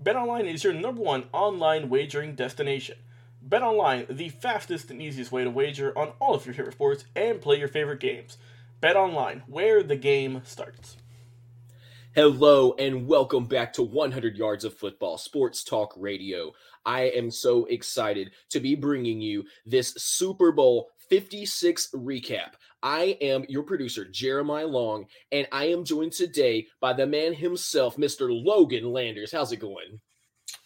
BetOnline is your number one online wagering destination. BetOnline, the fastest and easiest way to wager on all of your favorite sports and play your favorite games. BetOnline, where the game starts. Hello and welcome back to 100 Yards of Football Sports Talk Radio. I am so excited to be bringing you this Super Bowl 56 recap. I am your producer, Jeremiah Long, and I am joined today by the man himself, Mr. Logan Landers. How's it going?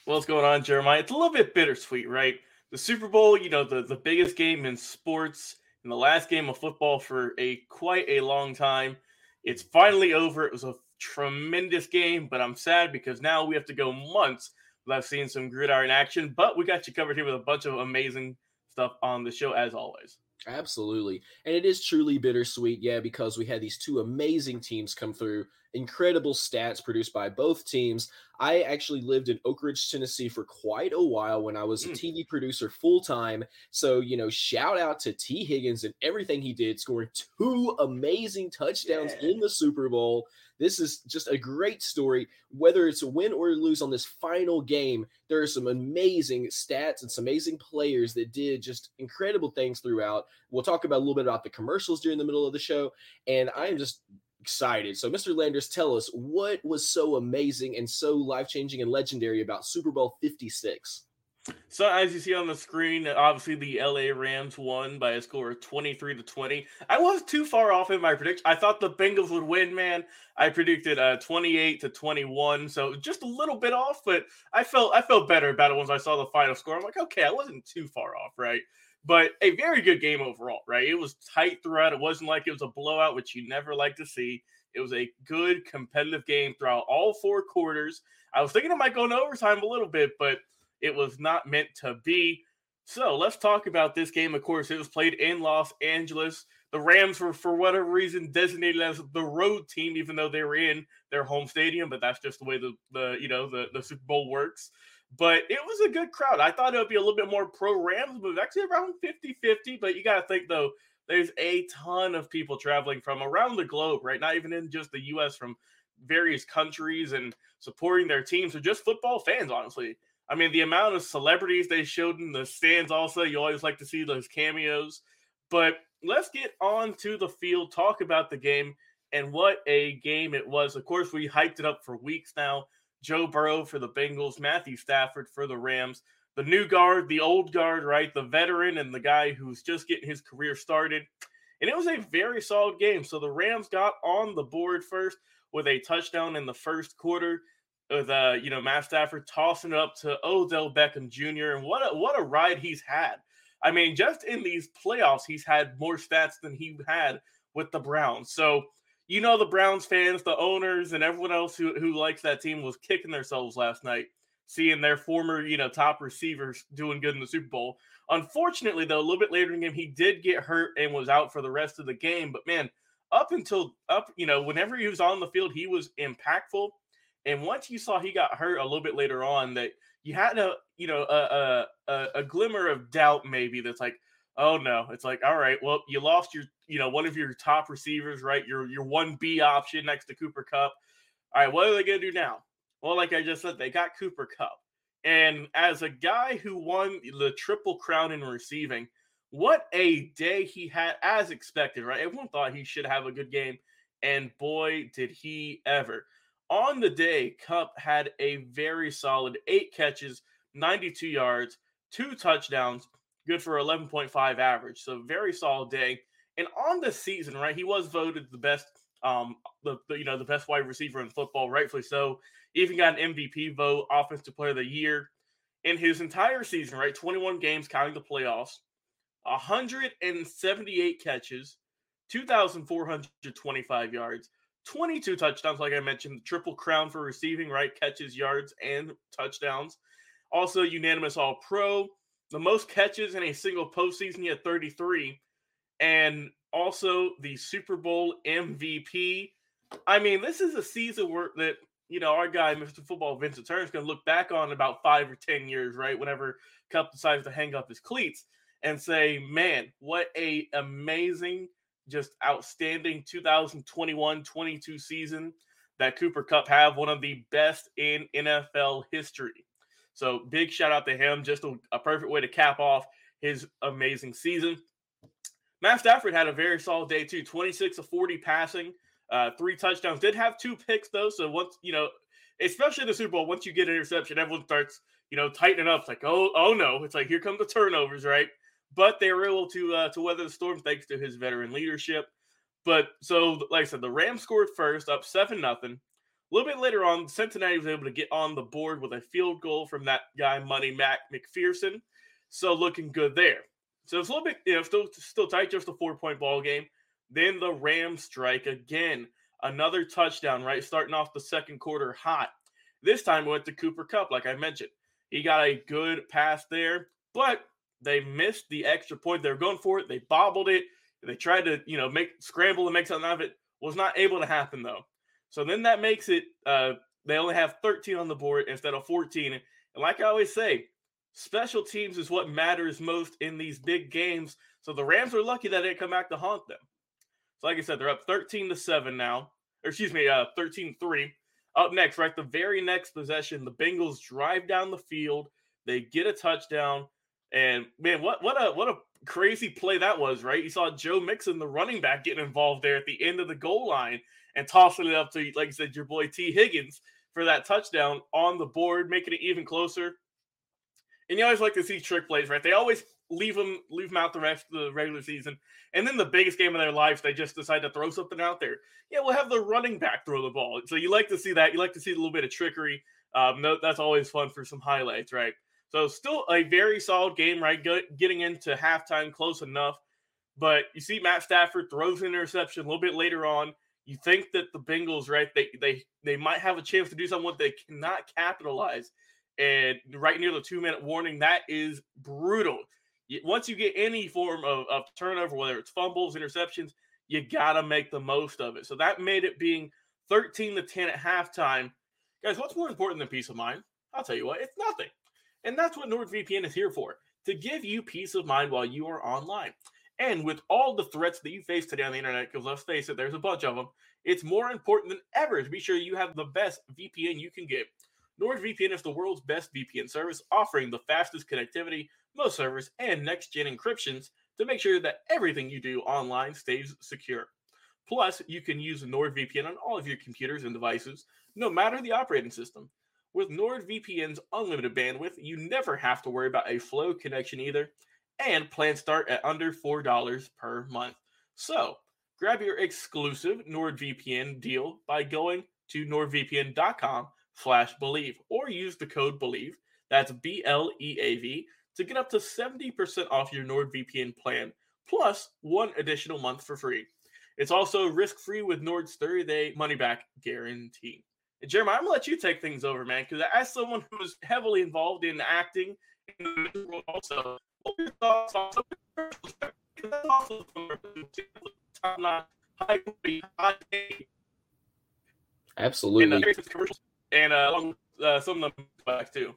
What's going on, Jeremiah? It's a little bit bittersweet, right? The Super Bowl, you know, the, the biggest game in sports and the last game of football for a quite a long time. It's finally over. It was a tremendous game, but I'm sad because now we have to go months without seeing some gridiron action. But we got you covered here with a bunch of amazing stuff on the show as always. Absolutely. And it is truly bittersweet, yeah, because we had these two amazing teams come through, incredible stats produced by both teams. I actually lived in Oak Ridge, Tennessee for quite a while when I was a Mm. TV producer full time. So, you know, shout out to Tee Higgins and everything he did, scoring two amazing touchdowns Yeah. in the Super Bowl. This is just a great story. Whether it's a win or a lose on this final game, there are some amazing stats and some amazing players that did just incredible things throughout. We'll talk about a little bit about the commercials during the middle of the show, and I am just excited. So, Mr. Landers, tell us what was so amazing and so life changing and legendary about Super Bowl 56? So as you see on the screen, obviously the LA Rams won by a score of 23 to 20. I was too far off in my prediction. I thought the Bengals would win, man. I predicted uh 28 to 21, so just a little bit off, but I felt I felt better about it once I saw the final score. I'm like, okay, I wasn't too far off, right? But a very good game overall, right? It was tight throughout. It wasn't like it was a blowout, which you never like to see. It was a good competitive game throughout all four quarters. I was thinking it might go into overtime a little bit, but it was not meant to be. So let's talk about this game. Of course, it was played in Los Angeles. The Rams were, for whatever reason, designated as the road team, even though they were in their home stadium. But that's just the way the, the you know the, the Super Bowl works. But it was a good crowd. I thought it would be a little bit more pro Rams, but it was actually around 50-50. But you got to think though, there's a ton of people traveling from around the globe, right? Not even in just the U.S. from various countries and supporting their teams or just football fans, honestly. I mean, the amount of celebrities they showed in the stands, also, you always like to see those cameos. But let's get on to the field, talk about the game and what a game it was. Of course, we hyped it up for weeks now. Joe Burrow for the Bengals, Matthew Stafford for the Rams, the new guard, the old guard, right? The veteran and the guy who's just getting his career started. And it was a very solid game. So the Rams got on the board first with a touchdown in the first quarter with uh, you know, Matt Stafford tossing it up to Odell Beckham Jr. And what a what a ride he's had. I mean, just in these playoffs, he's had more stats than he had with the Browns. So you know the Browns fans, the owners, and everyone else who, who likes that team was kicking themselves last night. seeing their former, you know, top receivers doing good in the Super Bowl. Unfortunately, though, a little bit later in the game, he did get hurt and was out for the rest of the game. But man, up until up, you know, whenever he was on the field, he was impactful. And once you saw he got hurt a little bit later on, that you had a, you know, a, a, a glimmer of doubt maybe that's like, oh no, it's like, all right, well, you lost your, you know, one of your top receivers, right? Your your one B option next to Cooper Kupp. All right, what are they gonna do now? Well, like I just said, they got Cooper Kupp. And as a guy who won the triple crown in receiving, what a day he had, as expected, right? Everyone thought he should have a good game. And boy, did he ever. On the day, Kupp had a very solid eight catches, 92 yards, two touchdowns, good for 11.5 average. So very solid day. And on the season, right, he was voted the best, um, the, the you know the best wide receiver in football, rightfully so. Even got an MVP vote, Offensive Player of the Year. In his entire season, right, 21 games counting the playoffs, 178 catches, 2,425 yards, 22 touchdowns, like I mentioned, the triple crown for receiving, right? Catches, yards, and touchdowns. Also, unanimous All Pro. The most catches in a single postseason, he had 33. And also the Super Bowl MVP. I mean, this is a season where that you know, our guy, Mr. Football Vincent Turner, is going to look back on about five or 10 years, right? Whenever Kupp decides to hang up his cleats and say, man, what a amazing, just outstanding 2021 22 season that Cooper Kupp have, one of the best in NFL history. So big shout out to him. Just a, a perfect way to cap off his amazing season. Matt Stafford had a very solid day too 26 of 40 passing, uh, three touchdowns. Did have two picks though. So once you know, especially in the Super Bowl, once you get an interception, everyone starts you know tightening up. It's like oh oh no, it's like here come the turnovers, right? But they were able to uh, to weather the storm thanks to his veteran leadership. But so like I said, the Rams scored first, up seven nothing. A little bit later on, Cincinnati was able to get on the board with a field goal from that guy, Money Mac McPherson. So looking good there. So it's a little bit, you know, still still tight, just a four point ball game. Then the Rams strike again. Another touchdown, right? Starting off the second quarter hot. This time went to Cooper Kupp, like I mentioned. He got a good pass there, but they missed the extra point. They were going for it. They bobbled it. They tried to, you know, make scramble and make something out of it. Was not able to happen though. So then that makes it uh they only have 13 on the board instead of 14. And like I always say, special teams is what matters most in these big games. So the Rams are lucky that they come back to haunt them. So, like I said, they're up 13 to 7 now. Or excuse me, uh 13 3. Up next, right? The very next possession, the Bengals drive down the field. They get a touchdown. And man, what what a what a crazy play that was, right? You saw Joe Mixon, the running back, getting involved there at the end of the goal line and tossing it up to, like I said, your boy Tee Higgins for that touchdown on the board, making it even closer. And you always like to see trick plays, right? They always leave them leave them out the rest of the regular season, and then the biggest game of their lives, they just decide to throw something out there. Yeah, we'll have the running back throw the ball. So you like to see that. You like to see a little bit of trickery. Um, that's always fun for some highlights, right? So still a very solid game, right? Getting into halftime close enough, but you see Matt Stafford throws an interception a little bit later on. You think that the Bengals, right? They they they might have a chance to do something they cannot capitalize and right near the two minute warning, that is brutal. Once you get any form of, of turnover, whether it's fumbles, interceptions, you got to make the most of it. So that made it being 13 to 10 at halftime. Guys, what's more important than peace of mind? I'll tell you what, it's nothing. And that's what NordVPN is here for to give you peace of mind while you are online. And with all the threats that you face today on the internet, because let's face it, there's a bunch of them, it's more important than ever to be sure you have the best VPN you can get. NordVPN is the world's best VPN service, offering the fastest connectivity, most servers, and next gen encryptions to make sure that everything you do online stays secure. Plus, you can use NordVPN on all of your computers and devices, no matter the operating system. With NordVPN's unlimited bandwidth, you never have to worry about a flow connection either, and plans start at under $4 per month. So, grab your exclusive NordVPN deal by going to nordvpn.com slash bleav or use the code bleav that's b-l-e-a-v to get up to 70% off your nordvpn plan plus one additional month for free it's also risk-free with nord's 30-day money-back guarantee Jeremiah, I'm gonna let you take things over, man, because as someone who was heavily involved in acting, in also, what your thoughts on Absolutely. And, uh, commercials and uh, uh, some of them back too.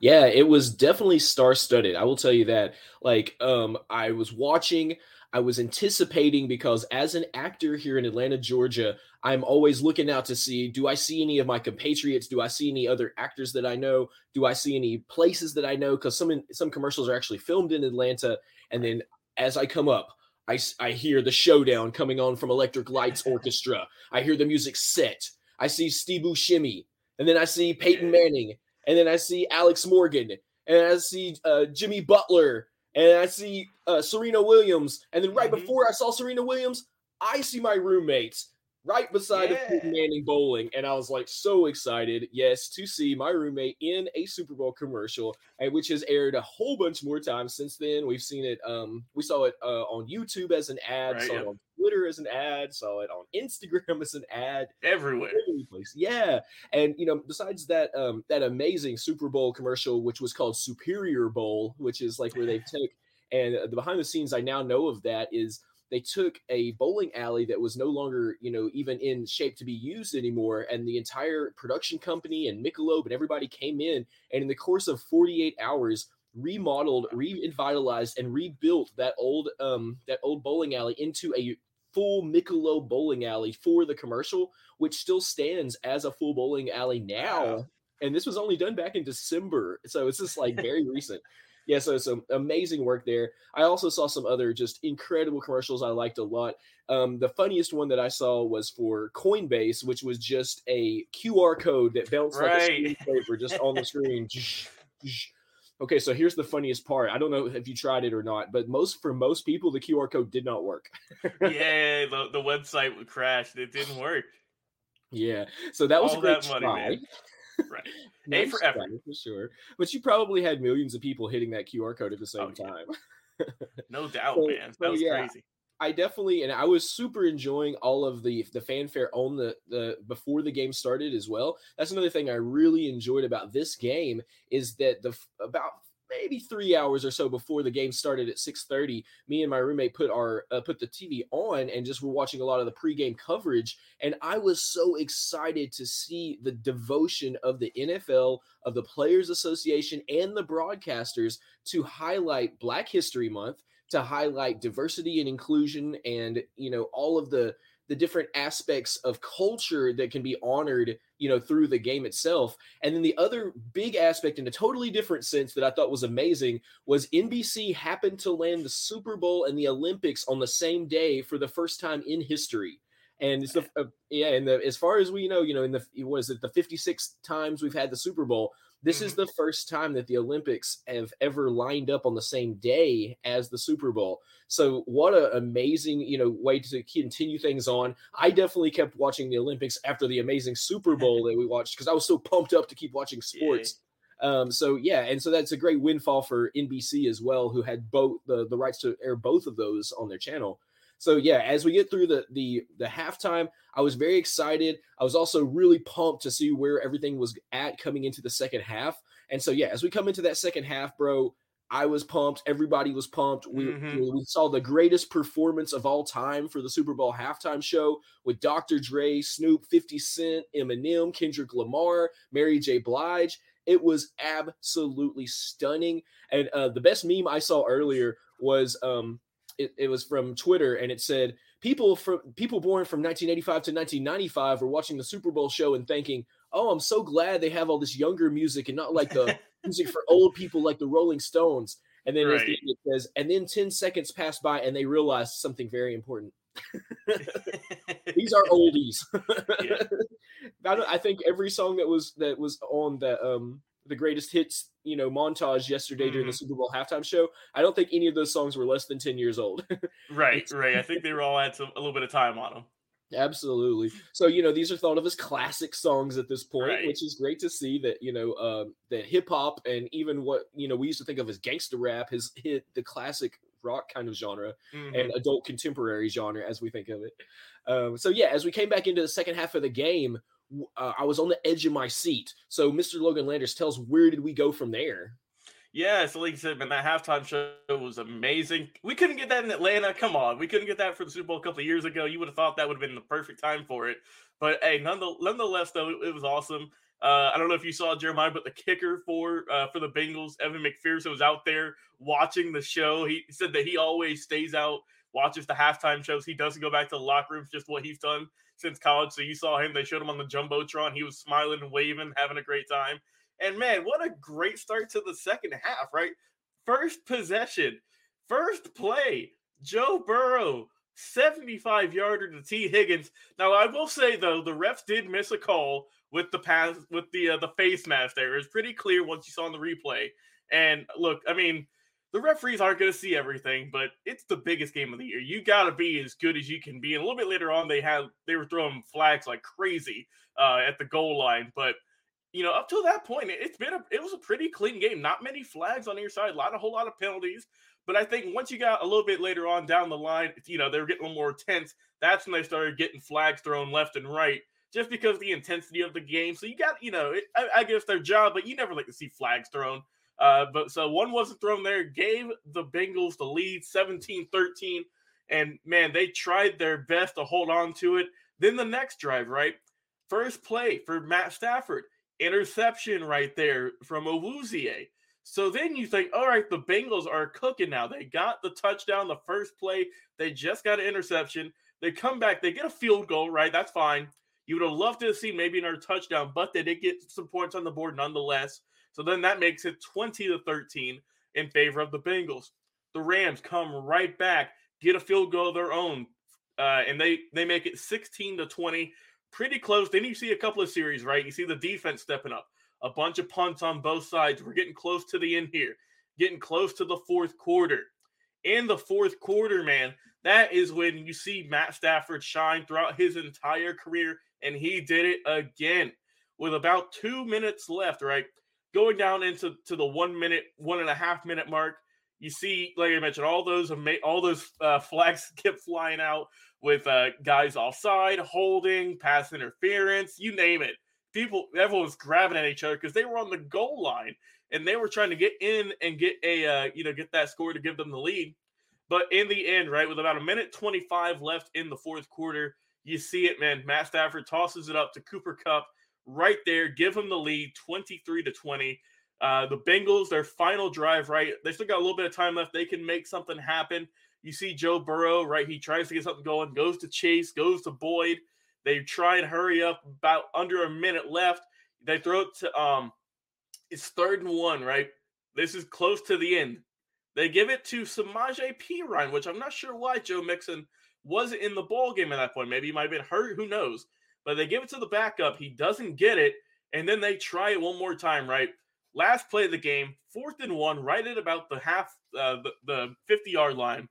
Yeah, it was definitely star studded. I will tell you that. Like, um, I was watching, I was anticipating because as an actor here in Atlanta, Georgia, I'm always looking out to see do I see any of my compatriots? Do I see any other actors that I know? Do I see any places that I know? Because some some commercials are actually filmed in Atlanta, and then as I come up, I, I hear the showdown coming on from Electric Lights Orchestra. I hear the music set. I see Steve Buscemi, and then I see Peyton Manning, and then I see Alex Morgan, and I see uh, Jimmy Butler, and I see uh, Serena Williams, and then right mm-hmm. before I saw Serena Williams, I see my roommates right beside yeah. of Manning bowling, and I was like so excited, yes, to see my roommate in a Super Bowl commercial, and which has aired a whole bunch more times since then. We've seen it, um, we saw it uh, on YouTube as an ad, right, saw it on Twitter as an ad, saw it on Instagram as an ad, everywhere, yeah. And you know, besides that, um, that amazing Super Bowl commercial, which was called Superior Bowl, which is like where they take and the behind the scenes I now know of that is they took a bowling alley that was no longer, you know, even in shape to be used anymore, and the entire production company and Michelob and everybody came in, and in the course of 48 hours, remodeled, revitalized, and rebuilt that old um that old bowling alley into a full Michelob bowling alley for the commercial, which still stands as a full bowling alley now. Wow. And this was only done back in December, so it's just like very recent yeah, so some amazing work there. I also saw some other just incredible commercials I liked a lot. Um, the funniest one that I saw was for Coinbase, which was just a QR code that bounced right. like a screensaver just on the screen. okay, so here's the funniest part. I don't know if you tried it or not, but most for most people, the QR code did not work. yeah, the, the website crashed. It didn't work. Yeah, so that was All a great try. Right. A for effort. For sure. But you probably had millions of people hitting that QR code at the oh, same oh, yeah. time. no doubt, so, man. That so was yeah, crazy. I definitely and I was super enjoying all of the the fanfare on the the before the game started as well. That's another thing I really enjoyed about this game is that the about maybe three hours or so before the game started at 6.30 me and my roommate put our uh, put the tv on and just were watching a lot of the pregame coverage and i was so excited to see the devotion of the nfl of the players association and the broadcasters to highlight black history month to highlight diversity and inclusion and you know all of the the different aspects of culture that can be honored, you know, through the game itself. And then the other big aspect in a totally different sense that I thought was amazing was NBC happened to land the Super Bowl and the Olympics on the same day for the first time in history. And it's the uh, yeah, and the as far as we know, you know, in the was it the 56 times we've had the Super Bowl, this mm-hmm. is the first time that the Olympics have ever lined up on the same day as the Super Bowl. So what an amazing, you know, way to continue things on. I definitely kept watching the Olympics after the amazing Super Bowl that we watched because I was so pumped up to keep watching sports. Yeah. Um, so yeah, and so that's a great windfall for NBC as well, who had both the, the rights to air both of those on their channel. So yeah, as we get through the the the halftime, I was very excited. I was also really pumped to see where everything was at coming into the second half. And so yeah, as we come into that second half, bro, I was pumped. Everybody was pumped. We, mm-hmm. we saw the greatest performance of all time for the Super Bowl halftime show with Dr. Dre, Snoop, 50 Cent, Eminem, Kendrick Lamar, Mary J. Blige. It was absolutely stunning. And uh, the best meme I saw earlier was um, it, it was from Twitter, and it said people from people born from 1985 to 1995 were watching the Super Bowl show and thinking, "Oh, I'm so glad they have all this younger music and not like the music for old people like the Rolling Stones." And then right. it says, and then 10 seconds passed by and they realized something very important. These are oldies. I, I, think every song that was that was on that um the greatest hits, you know, montage yesterday mm-hmm. during the mm-hmm. Super Bowl halftime show. I don't think any of those songs were less than 10 years old. right, right. I think they were all had some, a little bit of time on them. Absolutely. So, you know, these are thought of as classic songs at this point, right. which is great to see that, you know, uh, that hip hop and even what, you know, we used to think of as gangster rap has hit the classic rock kind of genre mm-hmm. and adult contemporary genre as we think of it. Um, so, yeah, as we came back into the second half of the game, uh, I was on the edge of my seat. So, Mr. Logan Landers, tell us where did we go from there? Yeah, so like you said, man, that halftime show was amazing. We couldn't get that in Atlanta. Come on, we couldn't get that for the Super Bowl a couple of years ago. You would have thought that would have been the perfect time for it. But hey, nonetheless, though, it was awesome. Uh, I don't know if you saw Jeremiah, but the kicker for uh, for the Bengals, Evan McPherson, was out there watching the show. He said that he always stays out, watches the halftime shows. He doesn't go back to the locker rooms, just what he's done since college. So you saw him. They showed him on the jumbotron. He was smiling and waving, having a great time. And man, what a great start to the second half, right? First possession, first play, Joe Burrow, 75 yarder to Tee Higgins. Now, I will say though, the refs did miss a call with the pass with the uh, the face mask there. It's pretty clear once you saw in the replay. And look, I mean, the referees aren't going to see everything, but it's the biggest game of the year. You got to be as good as you can be. And a little bit later on, they had they were throwing flags like crazy uh, at the goal line, but you know, up till that point, it's been a it was a pretty clean game. Not many flags on either side, a lot, a whole lot of penalties. But I think once you got a little bit later on down the line, you know, they were getting a little more tense. That's when they started getting flags thrown left and right, just because the intensity of the game. So you got, you know, it, I, I, guess their job, but you never like to see flags thrown. Uh, but so one wasn't thrown there, gave the Bengals the lead 17 13. And man, they tried their best to hold on to it. Then the next drive, right? First play for Matt Stafford interception right there from Awuzie. So then you think, all right, the Bengals are cooking now. They got the touchdown the first play. They just got an interception. They come back, they get a field goal, right? That's fine. You would have loved to see maybe another touchdown, but they did get some points on the board nonetheless. So then that makes it 20 to 13 in favor of the Bengals. The Rams come right back, get a field goal of their own, uh, and they they make it 16 to 20 pretty close. Then you see a couple of series, right? You see the defense stepping up, a bunch of punts on both sides. We're getting close to the end here, getting close to the fourth quarter. In the fourth quarter, man, that is when you see Matt Stafford shine throughout his entire career, and he did it again with about two minutes left, right? Going down into to the one minute, one and a half minute mark. You see, like I mentioned, all those all those uh, flags kept flying out with uh, guys offside, holding, pass interference, you name it. People, everyone was grabbing at each other because they were on the goal line and they were trying to get in and get a, uh, you know, get that score to give them the lead. But in the end, right, with about a minute 25 left in the fourth quarter, you see it, man. Matt Stafford tosses it up to Cooper Kupp right there, give him the lead 23 to 20. Uh, the Bengals, their final drive, right? They still got a little bit of time left. They can make something happen. You see Joe Burrow, right? He tries to get something going, goes to Chase, goes to Boyd. They try and hurry up about under a minute left. They throw it to um it's third and one, right? This is close to the end. They give it to Samaje Perine, which I'm not sure why Joe Mixon wasn't in the ball game at that point. Maybe he might have been hurt, who knows? But they give it to the backup. He doesn't get it, and then they try it one more time, right? Last play of the game, fourth and one, right at about the half, uh, the, the 50 yard line.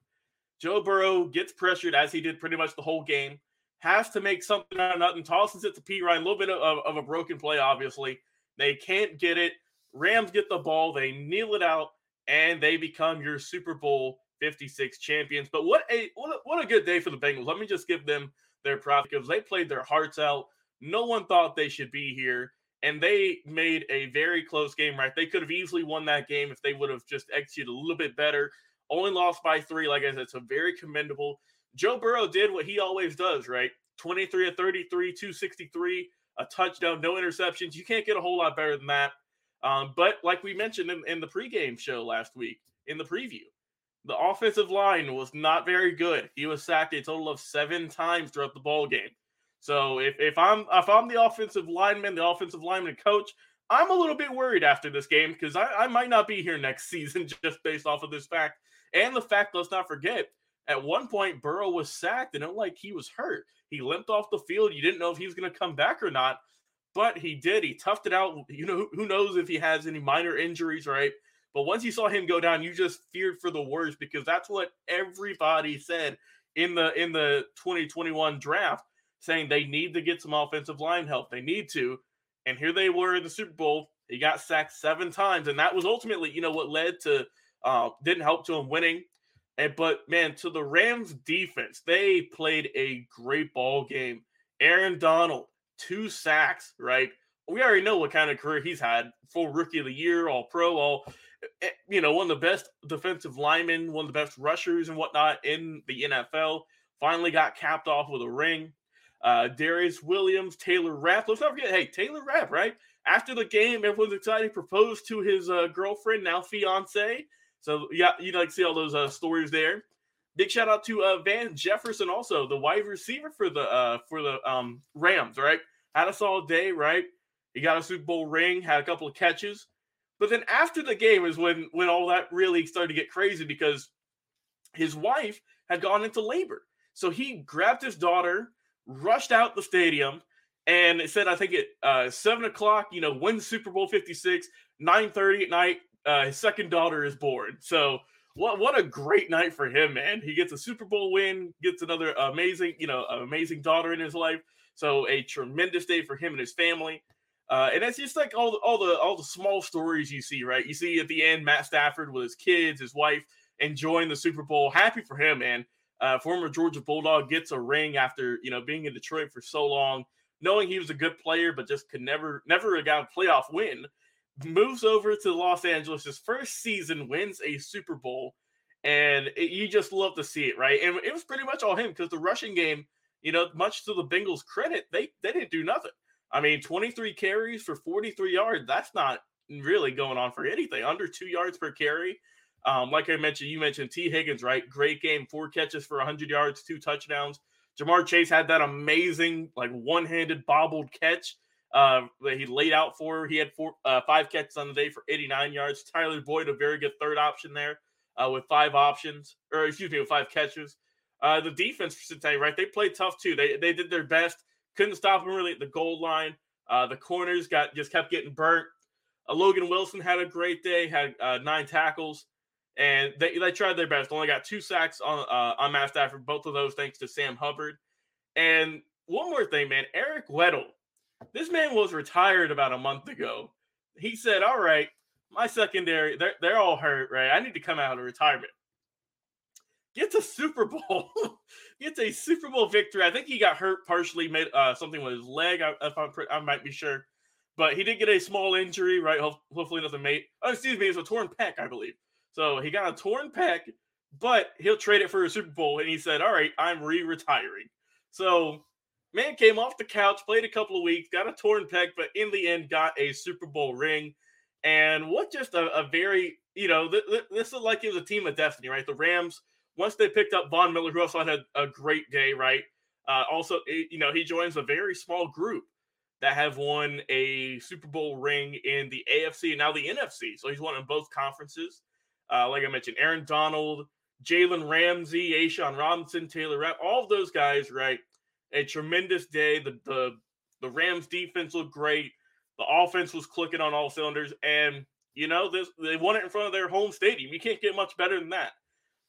Joe Burrow gets pressured as he did pretty much the whole game, has to make something out of nothing, tosses it to P. Ryan, a little bit of, of a broken play, obviously. They can't get it. Rams get the ball, they kneel it out, and they become your Super Bowl 56 champions. But what a what a, what a good day for the Bengals. Let me just give them their props because they played their hearts out. No one thought they should be here, and they made a very close game. Right, they could have easily won that game if they would have just executed a little bit better. Only lost by three. Like I said, it's a very commendable. Joe Burrow did what he always does, right? 23 of 33, 263, a touchdown, no interceptions. You can't get a whole lot better than that. Um, but like we mentioned in, in the pregame show last week, in the preview, the offensive line was not very good. He was sacked a total of seven times throughout the ball game. So if, if I'm if I'm the offensive lineman, the offensive lineman coach, I'm a little bit worried after this game because I, I might not be here next season just based off of this fact. And the fact, let's not forget, at one point, Burrow was sacked and it like he was hurt. He limped off the field. You didn't know if he was going to come back or not, but he did. He toughed it out. You know, who knows if he has any minor injuries, right? But once you saw him go down, you just feared for the worst because that's what everybody said in the in the 2021 draft, saying they need to get some offensive line help. They need to. And here they were in the Super Bowl. He got sacked seven times, and that was ultimately, you know, what led to uh, didn't help to him winning. And but man, to the Rams defense, they played a great ball game. Aaron Donald, two sacks, right? We already know what kind of career he's had. Full rookie of the year, all pro, all you know, one of the best defensive linemen, one of the best rushers and whatnot in the NFL. Finally got capped off with a ring. Uh, Darious Williams, Taylor Rapp. Let's not forget, hey, Taylor Rapp, right? After the game, everyone's excited. Proposed to his uh, girlfriend, now fiance. So yeah, you like see all those uh, stories there. Big shout out to uh, Van Jefferson, also the wide receiver for the uh, for the um, Rams. Right, had us all day. Right, he got a Super Bowl ring, had a couple of catches. But then after the game is when when all that really started to get crazy because his wife had gone into labor. So he grabbed his daughter, rushed out the stadium, and it said, I think at uh, seven o'clock, you know, win Super Bowl 56, 9:30 at night, uh, his second daughter is born. So what what a great night for him, man. He gets a Super Bowl win, gets another amazing, you know, amazing daughter in his life. So a tremendous day for him and his family. Uh, and it's just like all the all the all the small stories you see, right? You see at the end Matt Stafford with his kids, his wife, enjoying the Super Bowl. Happy for him, man. Uh, former Georgia Bulldog gets a ring after you know being in Detroit for so long, knowing he was a good player, but just could never never got a playoff win moves over to Los Angeles. His first season wins a Super Bowl, and it, you just love to see it, right? And it was pretty much all him because the rushing game, you know, much to the Bengals' credit, they they didn't do nothing. I mean, 23 carries for 43 yards. That's not really going on for anything. Under two yards per carry. Um, like I mentioned, you mentioned Tee Higgins, right? Great game, four catches for 100 yards, two touchdowns. Ja'Marr Chase had that amazing, like one-handed bobbled catch uh, that he laid out for. He had four, uh, five catches on the day for 89 yards. Tyler Boyd, a very good third option there uh, with five options, or excuse me, with five catches. Uh, the defense for Cincinnati, right? They played tough too. They they did their best. Couldn't stop them really at the goal line. Uh, the corners got just kept getting burnt. Uh, Logan Wilson had a great day, had uh, nine tackles, and they, they tried their best. Only got two sacks on uh, on Matt Stafford. Both of those thanks to Sam Hubbard. And one more thing, man, Eric Weddle this man was retired about a month ago. He said, All right, my secondary, they're, they're all hurt, right? I need to come out of retirement. Gets a Super Bowl, gets a Super Bowl victory. I think he got hurt partially, made uh, something with his leg. I, if I'm, I might be sure, but he did get a small injury, right? Hopefully, nothing made. Oh, excuse me, it's a torn pec, I believe. So he got a torn pec, but he'll trade it for a Super Bowl. And he said, "All right, I'm re-retiring." So Man came off the couch, played a couple of weeks, got a torn pec, but in the end got a Super Bowl ring. And what just a, a very, you know, th- th- this is like it was a team of destiny, right? The Rams, once they picked up Von Miller, who also had a, great day, right? Uh, also, you know, he joins a very small group that have won a Super Bowl ring in the AFC and now the NFC. So he's won in both conferences. Uh, like I mentioned, Aaron Donald, Jalen Ramsey, A'Shawn Robinson, Taylor Rapp, all of those guys, right? a tremendous day. The the the Rams defense looked great. The offense was clicking on all cylinders, and you know this they won it in front of their home stadium. You can't get much better than that.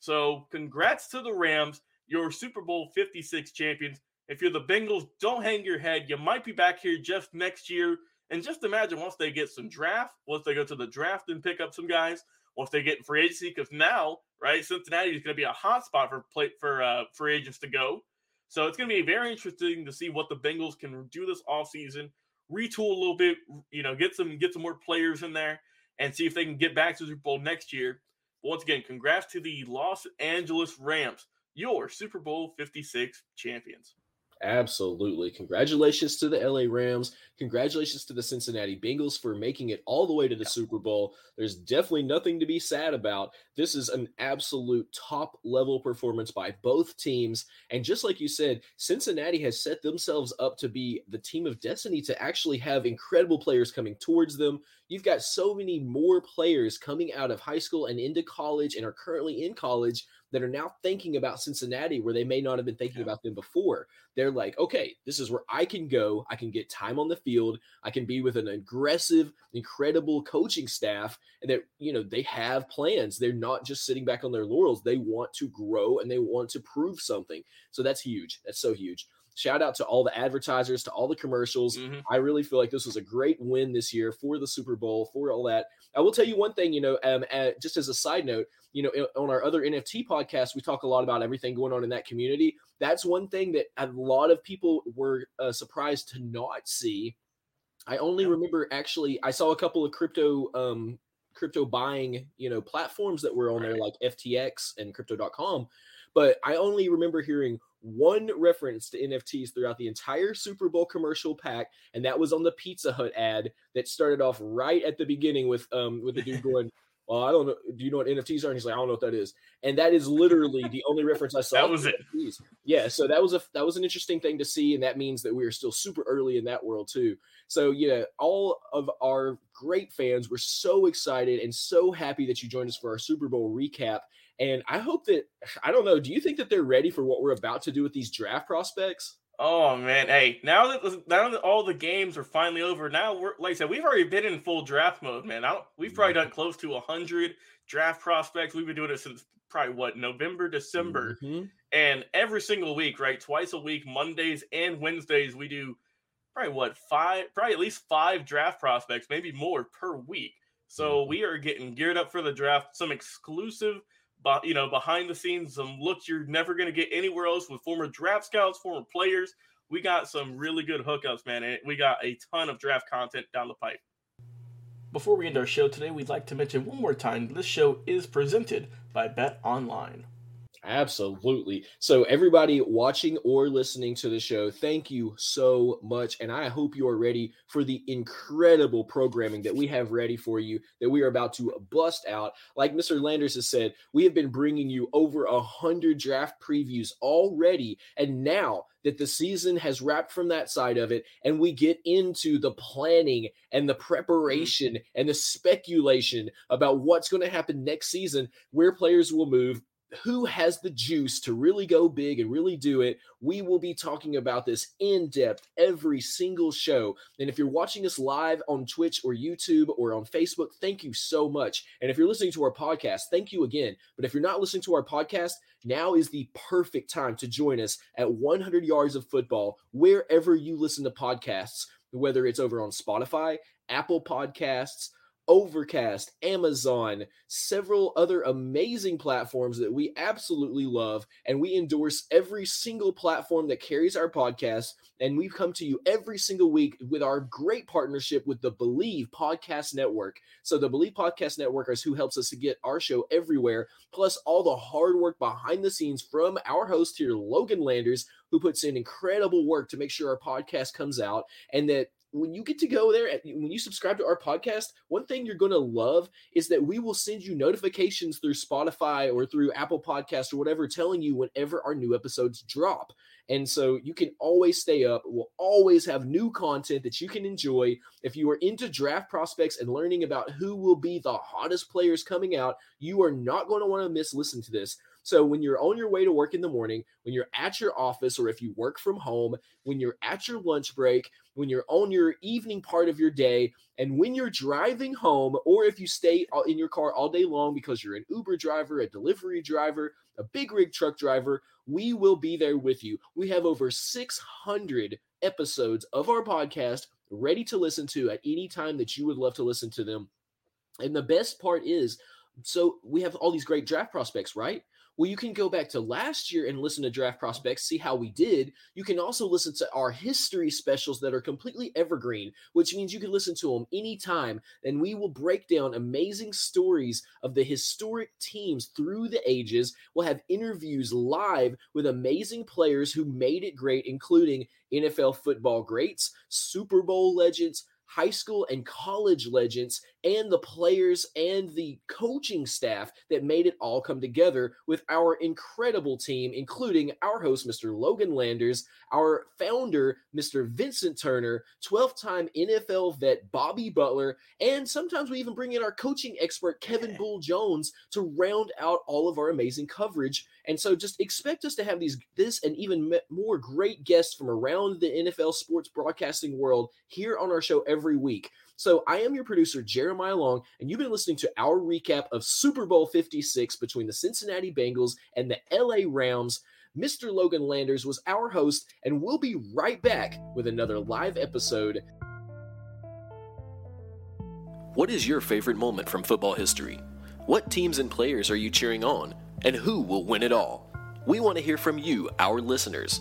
So congrats to the Rams, your Super Bowl 56 champions. If you're the Bengals, don't hang your head. You might be back here just next year. And just imagine once they get some draft, once they go to the draft and pick up some guys, once they get in free agency, because now, right, Cincinnati is going to be a hot spot for play for uh, free agents to go. So it's going to be very interesting to see what the Bengals can do this offseason, retool a little bit, you know, get some get some more players in there and see if they can get back to the Super Bowl next year. Once again, congrats to the Los Angeles Rams, your Super Bowl 56 champions. Absolutely. Congratulations to the LA Rams. Congratulations to the Cincinnati Bengals for making it all the way to the Super Bowl. There's definitely nothing to be sad about. This is an absolute top level performance by both teams. And just like you said, Cincinnati has set themselves up to be the team of destiny to actually have incredible players coming towards them. You've got so many more players coming out of high school and into college and are currently in college that are now thinking about Cincinnati where they may not have been thinking yeah. about them before. They're like, okay, this is where I can go. I can get time on the field. I can be with an aggressive, incredible coaching staff. And that, you know, they have plans. They're not just sitting back on their laurels. They want to grow and they want to prove something. So that's huge. That's so huge. Shout out to all the advertisers, to all the commercials. Mhm. I really feel like this was a great win this year for the Super Bowl, for all that. I will tell you one thing, you know, um, uh, just as a side note, you know, on our other NFT podcast, we talk a lot about everything going on in that community. That's one thing that a lot of people were uh, surprised to not see. I only remember actually, I saw a couple of crypto, um, crypto buying, you know, platforms that were on there like FTX and crypto.com, but I only remember hearing one reference to NFTs throughout the entire Super Bowl commercial pack, and that was on the Pizza Hut ad that started off right at the beginning with um with the dude going, "Well, I don't know. Do you know what NFTs are?" And he's like, "I don't know what that is." And that is literally the only reference I saw. That was it. NFTs. Yeah, so that was a that was an interesting thing to see, and that means that we are still super early in that world too. So yeah, all of our great fans were so excited and so happy that you joined us for our Super Bowl recap. And I hope that I don't know. Do you think that they're ready for what we're about to do with these draft prospects? Oh man, hey! Now that now that all the games are finally over, now we're like I said, we've already been in full draft mode, man. I don't, we've probably done close to hundred draft prospects. We've been doing it since probably what November, December, Mhm. and every single week, right? Twice a week, Mondays and Wednesdays, we do probably what five, probably at least five draft prospects, maybe more per week. So Mhm. we are getting geared up for the draft. Some exclusive, but you know, behind the scenes, some looks you're never going to get anywhere else with former draft scouts, former players. We got some really good hookups, man. And we got a ton of draft content down the pipe. Before we end our show today, we'd like to mention one more time this show is presented by Bet Online. Absolutely. So, everybody watching or listening to the show, thank you so much. And I hope you are ready for the incredible programming that we have ready for you, that we are about to bust out. Like Mr. Landers has said, we have been bringing you over a hundred draft previews already. And now that the season has wrapped from that side of it, and we get into the planning and the preparation mm-hmm. and the speculation about what's going to happen next season, where players will move, who has the juice to really go big and really do it. We will be talking about this in depth every single show. And if you're watching us live on Twitch or YouTube or on Facebook, thank you so much. And if you're listening to our podcast, thank you again. But if you're not listening to our podcast, now is the perfect time to join us at 100 Yards of Football, wherever you listen to podcasts, whether it's over on Spotify, Apple Podcasts, Overcast, Amazon, several other amazing platforms that we absolutely love. And we endorse every single platform that carries our podcast. And we've come to you every single week with our great partnership with the Bleav Podcast Network. So, the Bleav Podcast Network is who helps us to get our show everywhere, plus all the hard work behind the scenes from our host here, Logan Landers, who puts in incredible work to make sure our podcast comes out and that when you get to go there and when you subscribe to our podcast one thing you're going to love is that we will send you notifications through spotify or through apple podcast or whatever telling you whenever our new episodes drop. And so you can always stay up. We'll always have new content that you can enjoy. If you are into draft prospects and learning about who will be the hottest players coming out you are not going to want to miss listen to this so when you're on your way to work in the morning, when you're at your office or if you work from home, when you're at your lunch break, when you're on your evening part of your day, and when you're driving home, or if you stay uh, in your car all day long because you're an Uber driver, a delivery driver, a big rig truck driver, we will be there with you. We have over 600 episodes of our podcast ready to listen to at any time that you would love to listen to them. And the best part is, so we have all these great draft prospects, right? Well, you can go back to last year and listen to draft prospects, see how we did. You can also listen to our history specials that are completely evergreen, which means you can listen to them anytime. And we will break down amazing stories of the historic teams through the ages. We'll have interviews live with amazing players who made it great, including NFL football greats, Super Bowl legends, high school and college legends and the players and the coaching staff that made it all come together with our incredible team, including our host, Mr. Logan Landers, our founder, Mr. Vincent Turner, 12 time NFL vet Bobby Butler, and sometimes we even bring in our coaching expert, Kevin Bull Jones, to round out all of our amazing coverage. And so just expect us to have these, this and even more great guests from around the NFL sports broadcasting world here on our show every week. So I am your producer, Jeremiah Long, and you've been listening to our recap of Super Bowl 56 between the Cincinnati Bengals and the LA Rams. Mr. Logan Landers was our host, and we'll be right back with another live episode. What is your favorite moment from football history? What teams and players are you cheering on? And who will win it all? We want to hear from you, our listeners.